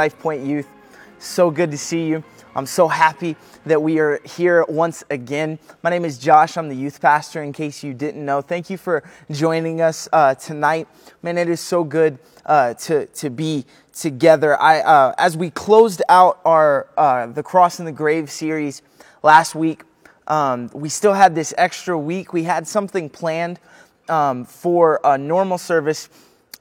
Life Point Youth. So good to see you. I'm so happy that we are here once again. My name is Josh. I'm the youth pastor, in case you didn't know. Thank you for joining us uh, tonight. Man, it is so good uh, to, to be together. I, uh, as we closed out our uh, The Cross and the Grave series last week, um, we still had this extra week. We had something planned um, for a normal service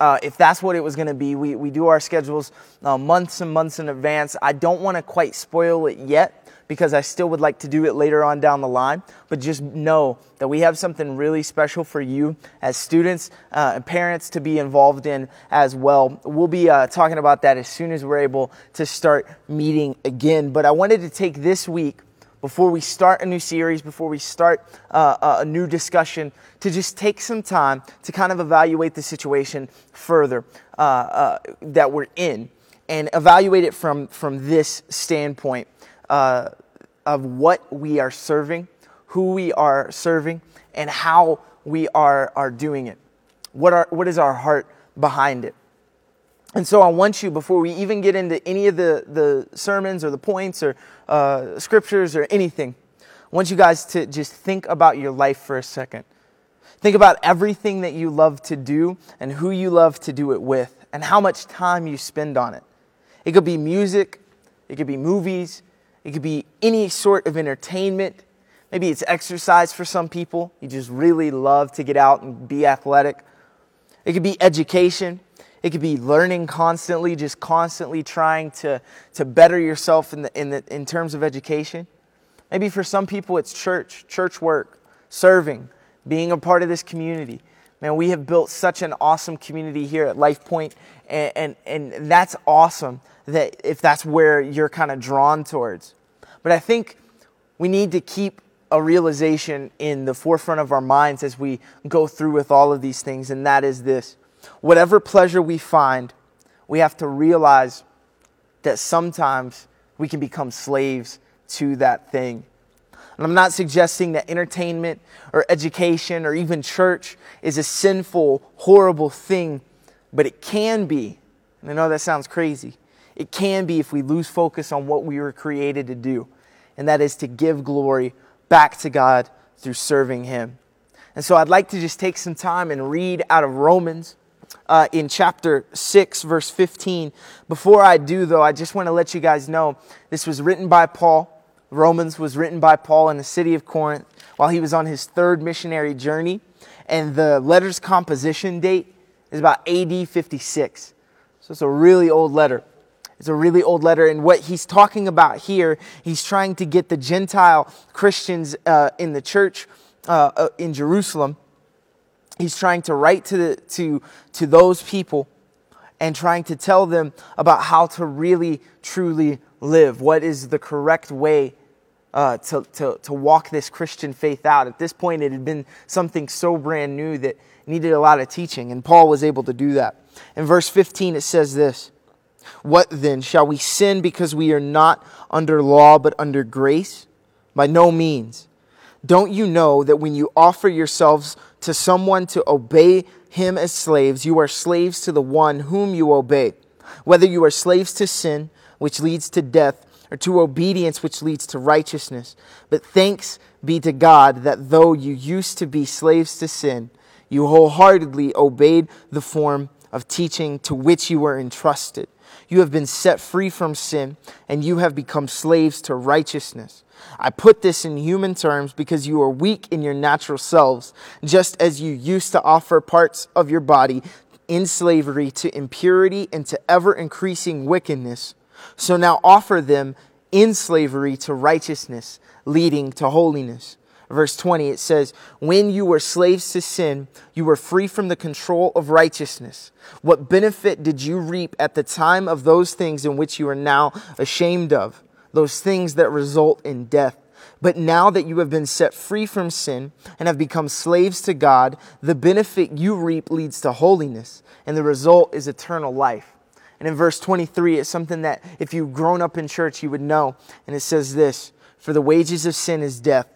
uh, if that's what it was going to be. We, we do our schedules uh, months and months in advance. I don't want to quite spoil it yet because I still would like to do it later on down the line. But just know that we have something really special for you as students uh, and parents to be involved in as well. We'll be uh, talking about that as soon as we're able to start meeting again. But I wanted to take this week before we start a new series, before we start uh, a new discussion, to just take some time to kind of evaluate the situation further uh, uh, that we're in and evaluate it from, from this standpoint uh, of what we are serving, who we are serving, and how we are, are doing it. What, are, what is our heart behind it? And so I want you, before we even get into any of the, the sermons or the points or uh, scriptures or anything, I want you guys to just think about your life for a second. Think about everything that you love to do and who you love to do it with and how much time you spend on it. It could be music, it could be movies, it could be any sort of entertainment. Maybe it's exercise for some people. You just really love to get out and be athletic. It could be education. It could be learning constantly, just constantly trying to, to better yourself in, the, in, the, in terms of education. Maybe for some people, it's church, church work, serving, being a part of this community. Man, we have built such an awesome community here at Life Point, and, and, and that's awesome that if that's where you're kind of drawn towards. But I think we need to keep a realization in the forefront of our minds as we go through with all of these things, and that is this whatever pleasure we find, we have to realize that sometimes we can become slaves to that thing. And I'm not suggesting that entertainment or education or even church is a sinful, horrible thing, but it can be. And I know that sounds crazy. It can be if we lose focus on what we were created to do, and that is to give glory back to God through serving Him. And so I'd like to just take some time and read out of Romans uh, in chapter 6, verse 15. Before I do, though, I just want to let you guys know this was written by Paul. Romans was written by Paul in the city of Corinth while he was on his third missionary journey. And the letter's composition date is about AD 56. So it's a really old letter. It's a really old letter. And what he's talking about here, he's trying to get the Gentile Christians uh, in the church uh, uh in Jerusalem he's trying to write to, the, to, to those people and trying to tell them about how to really, truly live. What is the correct way uh, to, to, to walk this Christian faith out? At this point, it had been something so brand new that needed a lot of teaching, and Paul was able to do that. In verse 15, it says this What then? Shall we sin because we are not under law but under grace? By no means. Don't you know that when you offer yourselves to someone to obey him as slaves, you are slaves to the one whom you obey. Whether you are slaves to sin, which leads to death, or to obedience, which leads to righteousness. But thanks be to God that though you used to be slaves to sin, you wholeheartedly obeyed the form of teaching to which you were entrusted. You have been set free from sin, and you have become slaves to righteousness. I put this in human terms because you are weak in your natural selves, just as you used to offer parts of your body in slavery to impurity and to ever increasing wickedness. So now offer them in slavery to righteousness, leading to holiness. Verse 20, it says, When you were slaves to sin, you were free from the control of righteousness. What benefit did you reap at the time of those things in which you are now ashamed of? those things that result in death. But now that you have been set free from sin and have become slaves to God, the benefit you reap leads to holiness, and the result is eternal life. And in verse 23, it's something that if you've grown up in church, you would know. And it says this For the wages of sin is death,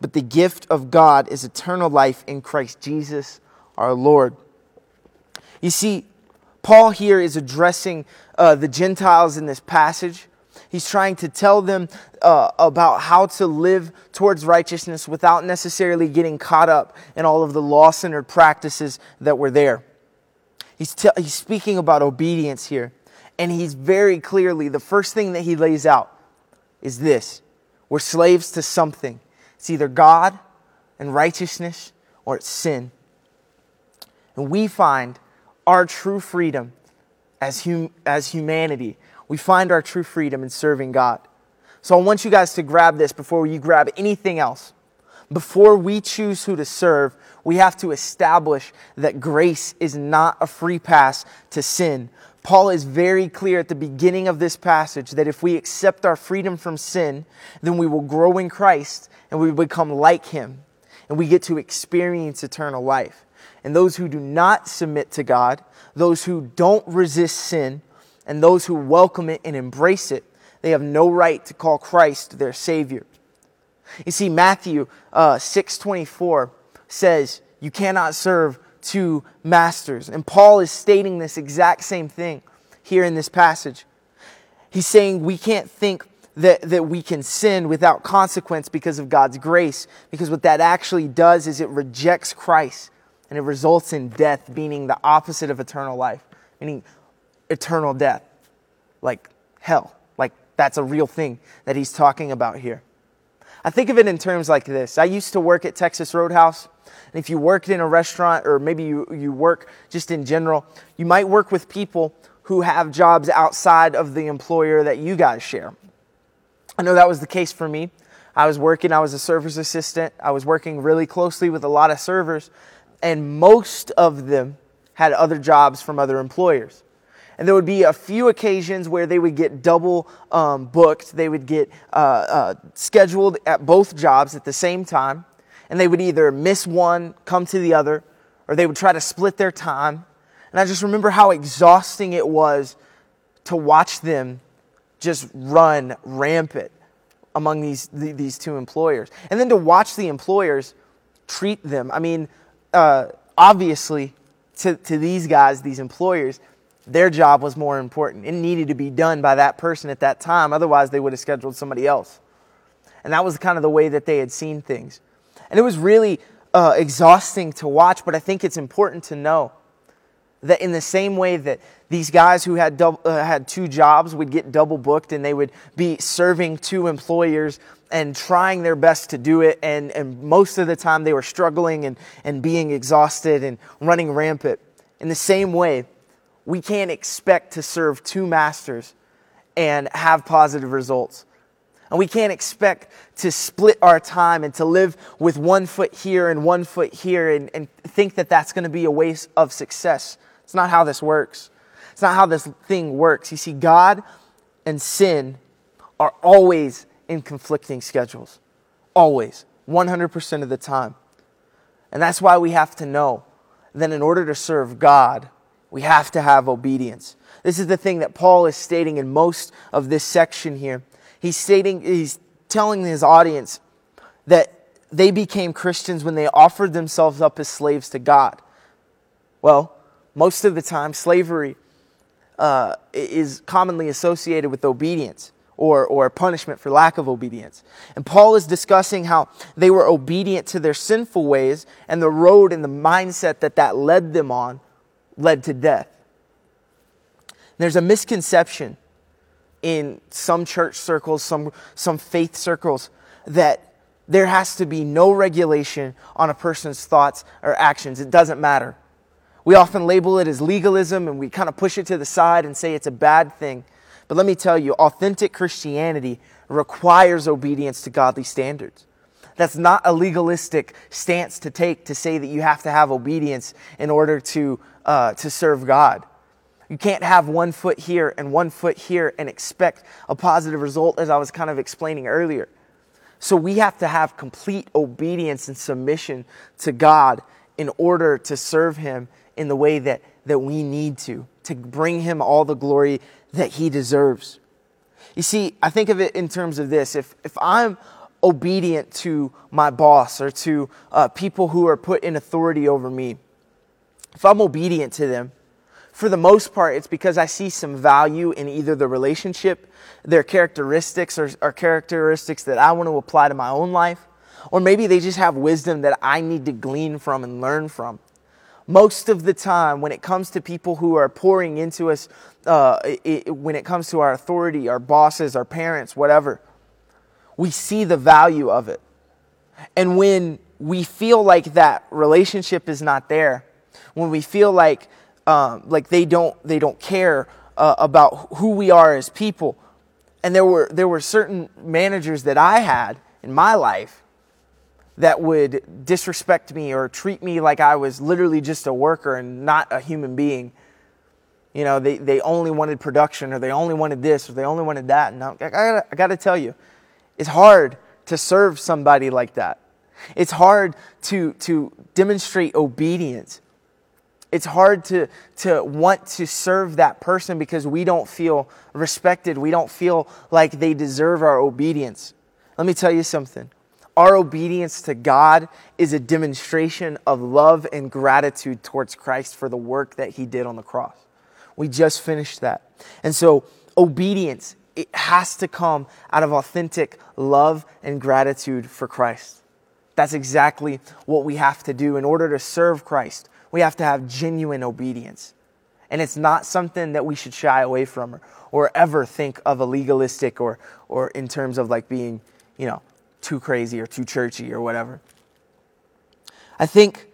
but the gift of God is eternal life in Christ Jesus our Lord. You see, Paul here is addressing uh, the Gentiles in this passage. He's trying to tell them uh, about how to live towards righteousness without necessarily getting caught up in all of the law centered practices that were there. He's, te- he's speaking about obedience here. And he's very clearly, the first thing that he lays out is this we're slaves to something. It's either God and righteousness or it's sin. And we find our true freedom as, hum- as humanity. We find our true freedom in serving God. So I want you guys to grab this before you grab anything else. Before we choose who to serve, we have to establish that grace is not a free pass to sin. Paul is very clear at the beginning of this passage that if we accept our freedom from sin, then we will grow in Christ and we become like him and we get to experience eternal life. And those who do not submit to God, those who don't resist sin, and those who welcome it and embrace it, they have no right to call Christ their Savior. You see, Matthew uh, 6.24 says, you cannot serve two masters. And Paul is stating this exact same thing here in this passage. He's saying we can't think that, that we can sin without consequence because of God's grace, because what that actually does is it rejects Christ and it results in death, meaning the opposite of eternal life, meaning eternal death, like hell. Like that's a real thing that he's talking about here. I think of it in terms like this. I used to work at Texas Roadhouse. And if you worked in a restaurant or maybe you, you work just in general, you might work with people who have jobs outside of the employer that you guys share. I know that was the case for me. I was working, I was a service assistant. I was working really closely with a lot of servers, and most of them had other jobs from other employers. And there would be a few occasions where they would get double um, booked. They would get uh, uh, scheduled at both jobs at the same time. And they would either miss one, come to the other, or they would try to split their time. And I just remember how exhausting it was to watch them just run rampant among these, these two employers. And then to watch the employers treat them. I mean, uh, obviously, to, to these guys, these employers, their job was more important. It needed to be done by that person at that time. Otherwise, they would have scheduled somebody else. And that was kind of the way that they had seen things. And it was really uh, exhausting to watch, but I think it's important to know that in the same way that these guys who had, double, uh, had two jobs would get double booked and they would be serving two employers and trying their best to do it, and, and most of the time they were struggling and, and being exhausted and running rampant. In the same way, we can't expect to serve two masters and have positive results. And we can't expect to split our time and to live with one foot here and one foot here and, and think that that's going to be a waste of success. It's not how this works. It's not how this thing works. You see, God and sin are always in conflicting schedules. Always. 100% of the time. And that's why we have to know that in order to serve God, we have to have obedience. This is the thing that Paul is stating in most of this section here. He's stating, he's telling his audience that they became Christians when they offered themselves up as slaves to God. Well, most of the time, slavery uh, is commonly associated with obedience or, or punishment for lack of obedience. And Paul is discussing how they were obedient to their sinful ways and the road and the mindset that that led them on led to death. There's a misconception in some church circles, some, some faith circles, that there has to be no regulation on a person's thoughts or actions. It doesn't matter. We often label it as legalism and we kind of push it to the side and say it's a bad thing. But let me tell you, authentic Christianity requires obedience to godly standards. That's not a legalistic stance to take to say that you have to have obedience in order to, uh, to serve God. You can't have one foot here and one foot here and expect a positive result, as I was kind of explaining earlier. So we have to have complete obedience and submission to God in order to serve Him in the way that, that we need to, to bring Him all the glory that He deserves. You see, I think of it in terms of this. If, if I'm obedient to my boss or to uh, people who are put in authority over me, if I'm obedient to them, for the most part, it's because I see some value in either the relationship, their characteristics, or, or characteristics that I want to apply to my own life, or maybe they just have wisdom that I need to glean from and learn from. Most of the time, when it comes to people who are pouring into us, uh, it, when it comes to our authority, our bosses, our parents, whatever, we see the value of it. And when we feel like that relationship is not there, when we feel like um, like they don't they don't care uh, about who we are as people. And there were there were certain managers that I had in my life that would disrespect me or treat me like I was literally just a worker and not a human being. You know, they, they only wanted production or they only wanted this or they only wanted that. And I, I, gotta, I gotta tell you, it's hard to serve somebody like that. It's hard to, to demonstrate obedience it's hard to, to want to serve that person because we don't feel respected. We don't feel like they deserve our obedience. Let me tell you something. Our obedience to God is a demonstration of love and gratitude towards Christ for the work that he did on the cross. We just finished that. And so, obedience, it has to come out of authentic love and gratitude for Christ. That's exactly what we have to do in order to serve Christ we have to have genuine obedience. And it's not something that we should shy away from or, or ever think of a legalistic or, or in terms of like being, you know, too crazy or too churchy or whatever. I think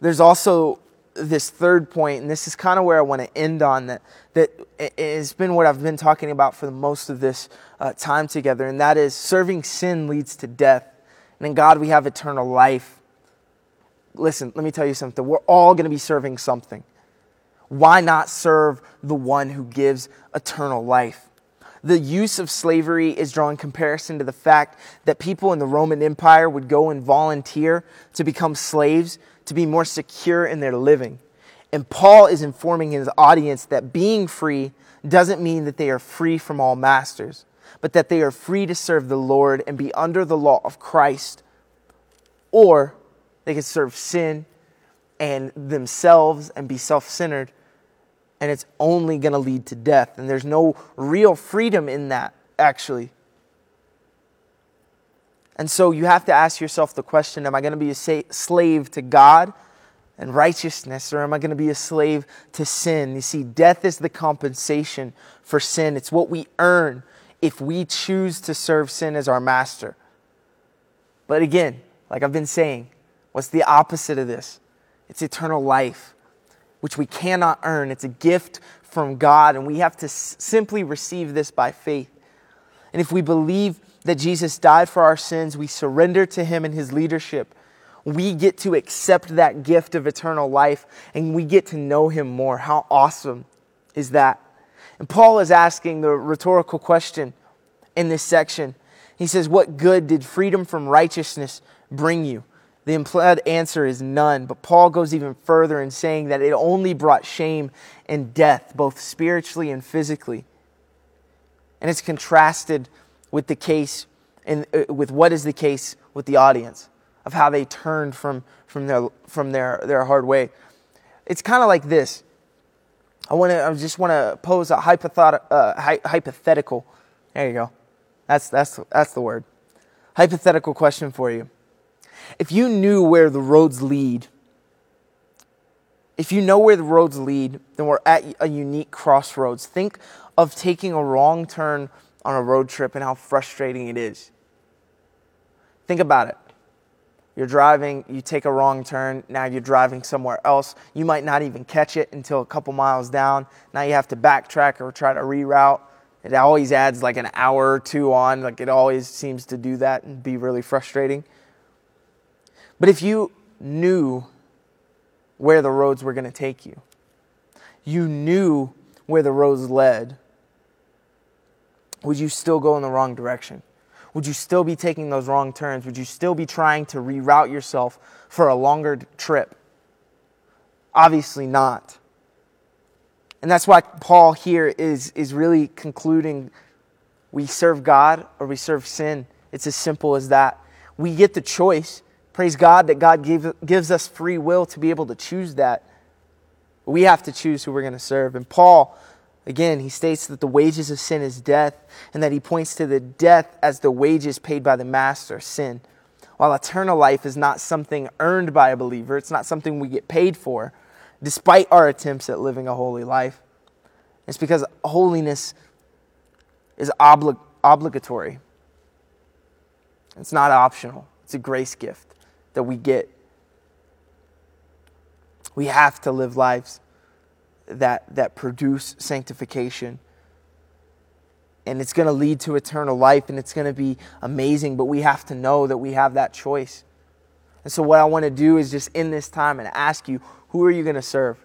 there's also this third point, and this is kind of where I want to end on that. That has been what I've been talking about for the most of this uh, time together, and that is serving sin leads to death, and in God we have eternal life listen, let me tell you something. We're all going to be serving something. Why not serve the one who gives eternal life? The use of slavery is drawing comparison to the fact that people in the Roman Empire would go and volunteer to become slaves to be more secure in their living. And Paul is informing his audience that being free doesn't mean that they are free from all masters, but that they are free to serve the Lord and be under the law of Christ or they can serve sin and themselves and be self centered. And it's only going to lead to death. And there's no real freedom in that, actually. And so you have to ask yourself the question Am I going to be a slave to God and righteousness, or am I going to be a slave to sin? You see, death is the compensation for sin, it's what we earn if we choose to serve sin as our master. But again, like I've been saying, What's the opposite of this? It's eternal life, which we cannot earn. It's a gift from God, and we have to s- simply receive this by faith. And if we believe that Jesus died for our sins, we surrender to Him and His leadership. We get to accept that gift of eternal life and we get to know Him more. How awesome is that? And Paul is asking the rhetorical question in this section. He says, What good did freedom from righteousness bring you? The implied answer is none, but Paul goes even further in saying that it only brought shame and death, both spiritually and physically. And it's contrasted with the case, and uh, with what is the case with the audience of how they turned from, from, their, from their, their hard way. It's kind of like this. I, wanna, I just want to pose a uh, hypothetical. There you go. That's, that's, that's the word. Hypothetical question for you. If you knew where the roads lead, if you know where the roads lead, then we're at a unique crossroads. Think of taking a wrong turn on a road trip and how frustrating it is. Think about it. You're driving, you take a wrong turn, now you're driving somewhere else. You might not even catch it until a couple miles down. Now you have to backtrack or try to reroute. It always adds like an hour or two on, like it always seems to do that and be really frustrating. But if you knew where the roads were going to take you, you knew where the roads led, would you still go in the wrong direction? Would you still be taking those wrong turns? Would you still be trying to reroute yourself for a longer trip? Obviously not. And that's why Paul here is, is really concluding we serve God or we serve sin. It's as simple as that. We get the choice Praise God that God give, gives us free will to be able to choose that. We have to choose who we're going to serve. And Paul, again, he states that the wages of sin is death, and that he points to the death as the wages paid by the master, sin. While eternal life is not something earned by a believer, it's not something we get paid for, despite our attempts at living a holy life. It's because holiness is obli- obligatory. It's not optional. It's a grace gift that we get. We have to live lives that, that produce sanctification. And it's going to lead to eternal life and it's going to be amazing, but we have to know that we have that choice. And so, what I want to do is just in this time and ask you, who are you going to serve?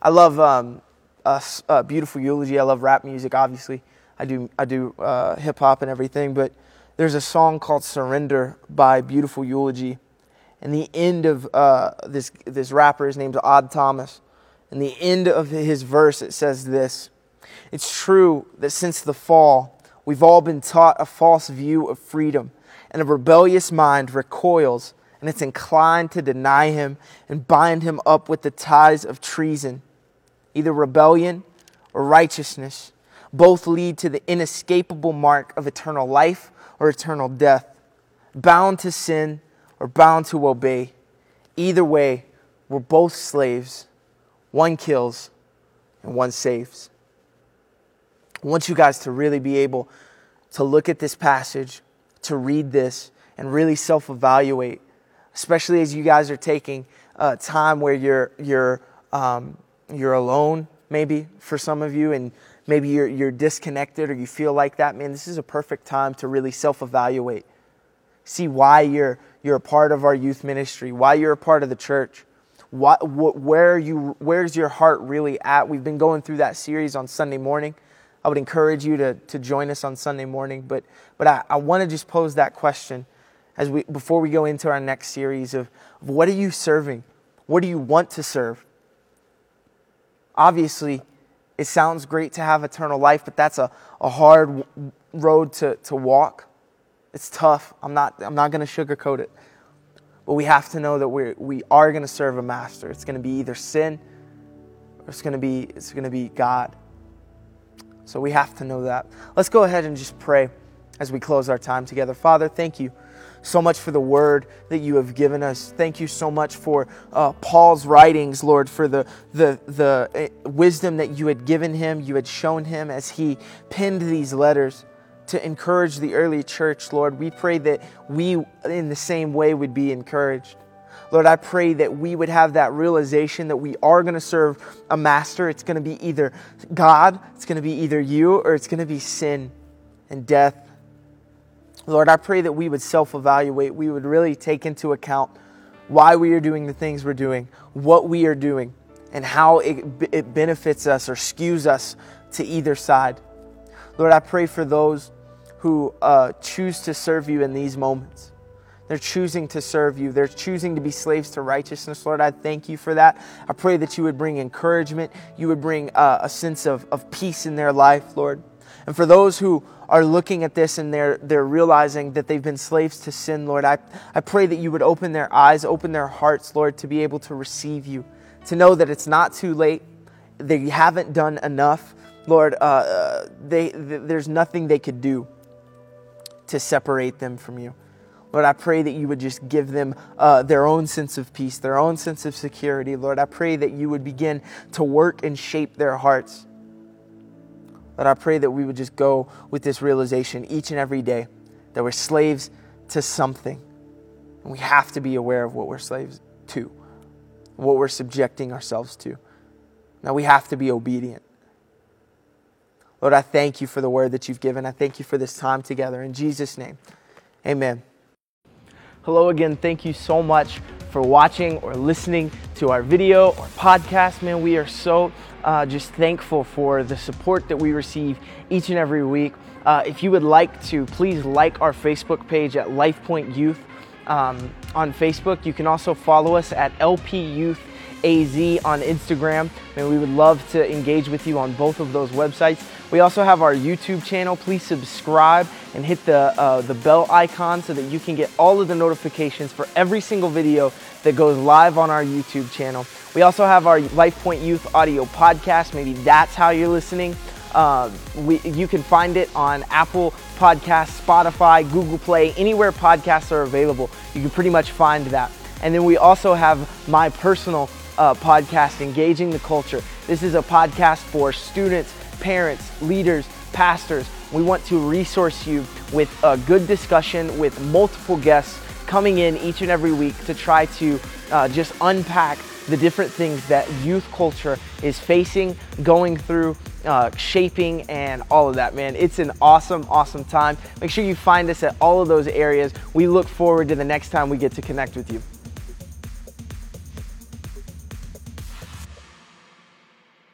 I love um, a, a, beautiful eulogy. I love rap music, obviously. I do, I do uh, hip hop and everything, but there's a song called Surrender by Beautiful Eulogy. And the end of uh, this, this rapper, his name's Odd Thomas. And the end of his verse, it says this It's true that since the fall, we've all been taught a false view of freedom, and a rebellious mind recoils and it's inclined to deny him and bind him up with the ties of treason. Either rebellion or righteousness both lead to the inescapable mark of eternal life or eternal death, bound to sin or bound to obey. Either way, we're both slaves. One kills and one saves. I want you guys to really be able to look at this passage, to read this, and really self evaluate, especially as you guys are taking uh, time where you're, you're, um, you're alone, maybe for some of you, and maybe you're, you're disconnected or you feel like that, man, this is a perfect time to really self evaluate. See why you're, you're a part of our youth ministry, why you're a part of the church. What, where you, where's your heart really at? We've been going through that series on Sunday morning. I would encourage you to, to join us on Sunday morning. But, but I, I want to just pose that question as we, before we go into our next series of, of what are you serving? What do you want to serve? Obviously, it sounds great to have eternal life, but that's a, a hard road to, to walk. It's tough. I'm not, I'm not going to sugarcoat it. But we have to know that we're, we are going to serve a master. It's going to be either sin or it's going to be, it's going to be God. So we have to know that. Let's go ahead and just pray as we close our time together. Father, thank you so much for the word that you have given us. Thank you so much for uh, Paul's writings, Lord, for the, the, the uh, wisdom that you had given him, you had shown him as he penned these letters to encourage the early church, Lord. We pray that we, in the same way, would be encouraged. Lord, I pray that we would have that realization that we are going to serve a master. It's going to be either God, it's going to be either you, or it's going to be sin and death Lord, I pray that we would self evaluate. We would really take into account why we are doing the things we're doing, what we are doing, and how it, it benefits us or skews us to either side. Lord, I pray for those who uh, choose to serve you in these moments. They're choosing to serve you. They're choosing to be slaves to righteousness. Lord, I thank you for that. I pray that you would bring encouragement. You would bring uh, a sense of, of peace in their life, Lord. And for those who are looking at this and they're, they're realizing that they've been slaves to sin, Lord, I, I pray that you would open their eyes, open their hearts, Lord, to be able to receive you, to know that it's not too late, they haven't done enough. Lord, uh, uh they, th- there's nothing they could do to separate them from you. Lord, I pray that you would just give them uh, their own sense of peace, their own sense of security. Lord, I pray that you would begin to work and shape their hearts. But I pray that we would just go with this realization each and every day that we're slaves to something. And we have to be aware of what we're slaves to, what we're subjecting ourselves to. Now we have to be obedient. Lord, I thank you for the word that you've given. I thank you for this time together. In Jesus' name, amen. Hello again. Thank you so much for watching or listening to our video or podcast. Man, we are so uh, just thankful for the support that we receive each and every week. Uh, if you would like to, please like our Facebook page at LifePoint Youth um, on Facebook. You can also follow us at LP Youth AZ on Instagram, and we would love to engage with you on both of those websites. We also have our YouTube channel. Please subscribe and hit the, uh, the bell icon so that you can get all of the notifications for every single video that goes live on our YouTube channel. We also have our Life Point Youth audio podcast. Maybe that's how you're listening. Uh, we, you can find it on Apple Podcasts, Spotify, Google Play, anywhere podcasts are available. You can pretty much find that. And then we also have my personal uh, podcast, Engaging the Culture. This is a podcast for students, parents, leaders, pastors. We want to resource you with a good discussion with multiple guests coming in each and every week to try to uh, just unpack the different things that youth culture is facing, going through, uh, shaping, and all of that, man. It's an awesome, awesome time. Make sure you find us at all of those areas. We look forward to the next time we get to connect with you.